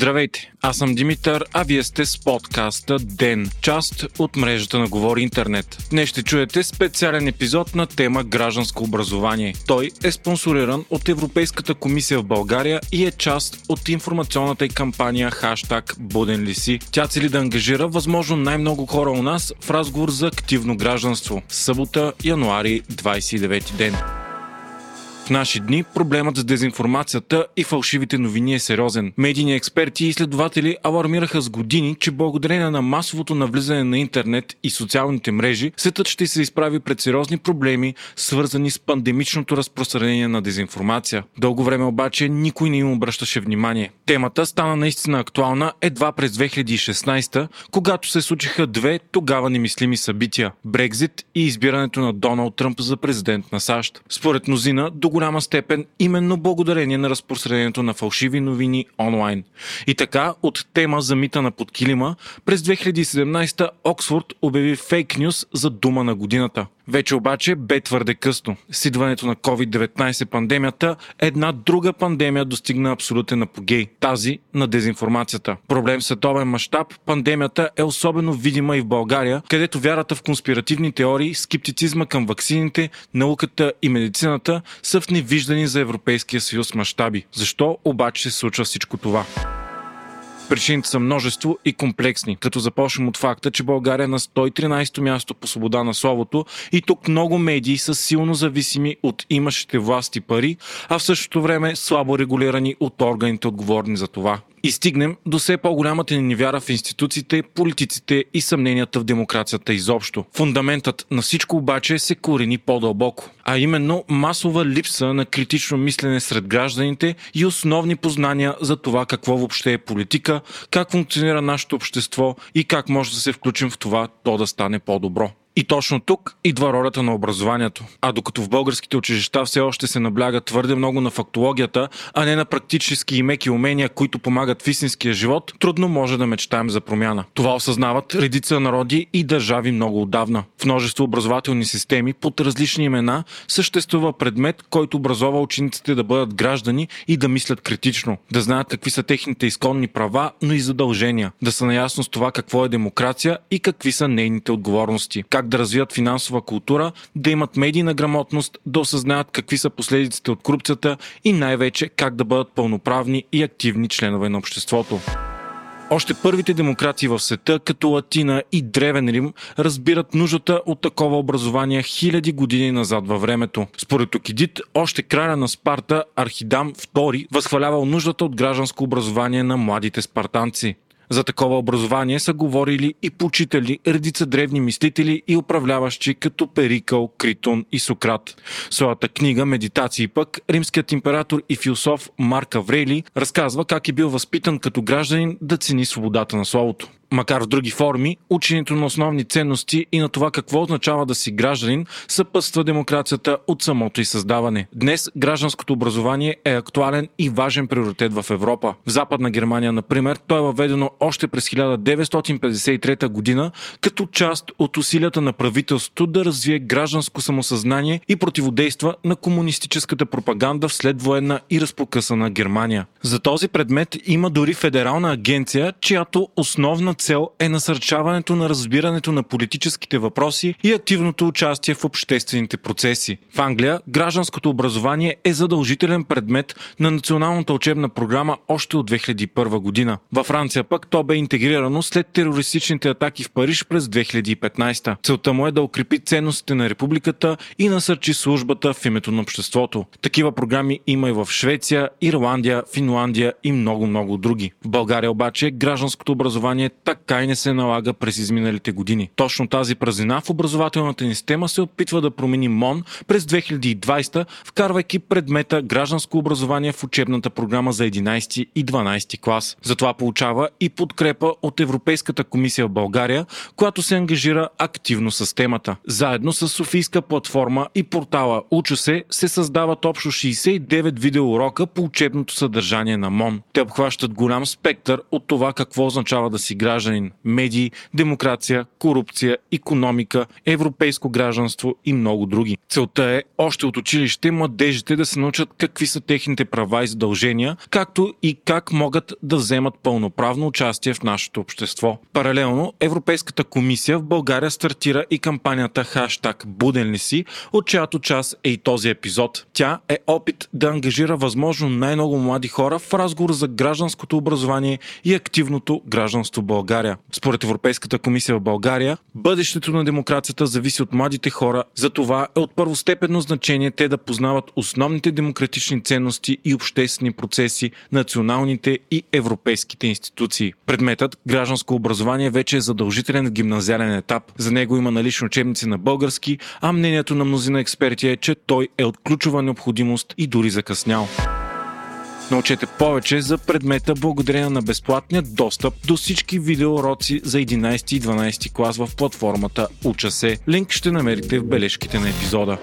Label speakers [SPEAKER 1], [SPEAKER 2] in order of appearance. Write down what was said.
[SPEAKER 1] Здравейте, аз съм Димитър, а вие сте с подкаста ДЕН, част от мрежата на Говори Интернет. Днес ще чуете специален епизод на тема гражданско образование. Той е спонсориран от Европейската комисия в България и е част от информационната и кампания хаштаг Буден ли си. Тя цели да ангажира възможно най-много хора у нас в разговор за активно гражданство. Събота, януари, 29 ден наши дни проблемът с дезинформацията и фалшивите новини е сериозен. Медийни експерти и изследователи алармираха с години, че благодарение на масовото навлизане на интернет и социалните мрежи, светът ще се изправи пред сериозни проблеми, свързани с пандемичното разпространение на дезинформация. Дълго време обаче никой не им обръщаше внимание. Темата стана наистина актуална едва през 2016, когато се случиха две тогава немислими събития – Брекзит и избирането на Доналд Тръмп за президент на САЩ. Според мнозина, до голяма степен именно благодарение на разпространението на фалшиви новини онлайн. И така, от тема за мита на подкилима, през 2017 Оксфорд обяви фейк нюс за дума на годината – вече обаче бе твърде късно. С идването на COVID-19 пандемията, една друга пандемия достигна абсолютен апогей. Тази на дезинформацията. Проблем в световен мащаб, пандемията е особено видима и в България, където вярата в конспиративни теории, скептицизма към ваксините, науката и медицината са в невиждани за Европейския съюз мащаби. Защо обаче се случва всичко това? Причините са множество и комплексни, като започнем от факта, че България е на 113-то място по свобода на словото и тук много медии са силно зависими от имащите власти пари, а в същото време слабо регулирани от органите отговорни за това и стигнем до все по-голямата ни вяра в институциите, политиците и съмненията в демокрацията изобщо. Фундаментът на всичко обаче се корени по-дълбоко, а именно масова липса на критично мислене сред гражданите и основни познания за това какво въобще е политика, как функционира нашето общество и как може да се включим в това то да стане по-добро. И точно тук идва ролята на образованието. А докато в българските училища все още се набляга твърде много на фактологията, а не на практически и меки умения, които помагат в истинския живот, трудно може да мечтаем за промяна. Това осъзнават редица народи и държави много отдавна. В множество образователни системи под различни имена съществува предмет, който образова учениците да бъдат граждани и да мислят критично, да знаят какви са техните изконни права, но и задължения, да са наясно с това какво е демокрация и какви са нейните отговорности, да развият финансова култура, да имат медийна грамотност, да осъзнаят какви са последиците от корупцията и най-вече как да бъдат пълноправни и активни членове на обществото. Още първите демократи в света, като Латина и Древен Рим, разбират нуждата от такова образование хиляди години назад във времето. Според Окидит, още краля на Спарта, Архидам II, възхвалявал нуждата от гражданско образование на младите спартанци. За такова образование са говорили и почитали редица древни мислители и управляващи като Перикъл, Критон и Сократ. Своята книга «Медитации» пък римският император и философ Марк Аврели разказва как е бил възпитан като гражданин да цени свободата на словото макар в други форми, ученето на основни ценности и на това какво означава да си гражданин съпътства демокрацията от самото и създаване. Днес гражданското образование е актуален и важен приоритет в Европа. В Западна Германия, например, то е въведено още през 1953 година като част от усилията на правителството да развие гражданско самосъзнание и противодейства на комунистическата пропаганда в следвоенна и разпокъсана Германия. За този предмет има дори федерална агенция, чиято основна цел е насърчаването на разбирането на политическите въпроси и активното участие в обществените процеси. В Англия гражданското образование е задължителен предмет на националната учебна програма още от 2001 година. Във Франция пък то бе интегрирано след терористичните атаки в Париж през 2015. Целта му е да укрепи ценностите на републиката и насърчи службата в името на обществото. Такива програми има и в Швеция, Ирландия, Финландия и много-много други. В България обаче гражданското образование така и не се налага през изминалите години. Точно тази празнина в образователната ни система се опитва да промени МОН през 2020, вкарвайки предмета гражданско образование в учебната програма за 11 и 12 клас. Затова получава и подкрепа от Европейската комисия в България, която се ангажира активно с темата. Заедно с Софийска платформа и портала Учо се се създават общо 69 видеоурока по учебното съдържание на МОН. Те обхващат голям спектър от това какво означава да си граждан гражданин, медии, демокрация, корупция, економика, европейско гражданство и много други. Целта е още от училище младежите да се научат какви са техните права и задължения, както и как могат да вземат пълноправно участие в нашето общество. Паралелно, Европейската комисия в България стартира и кампанията хаштаг Буден ли си, от чиято част е и този епизод. Тя е опит да ангажира възможно най-много млади хора в разговор за гражданското образование и активното гражданство в България. Според Европейската комисия в България, бъдещето на демокрацията зависи от младите хора, затова е от първостепенно значение те да познават основните демократични ценности и обществени процеси, националните и европейските институции. Предметът гражданско образование вече е задължителен в гимназиален етап. За него има налични учебници на български, а мнението на мнозина експерти е, че той е от ключова необходимост и дори закъснял. Научете повече за предмета благодарение на безплатния достъп до всички видеоуроци за 11 и 12 клас в платформата Уча се. Линк ще намерите в бележките на епизода.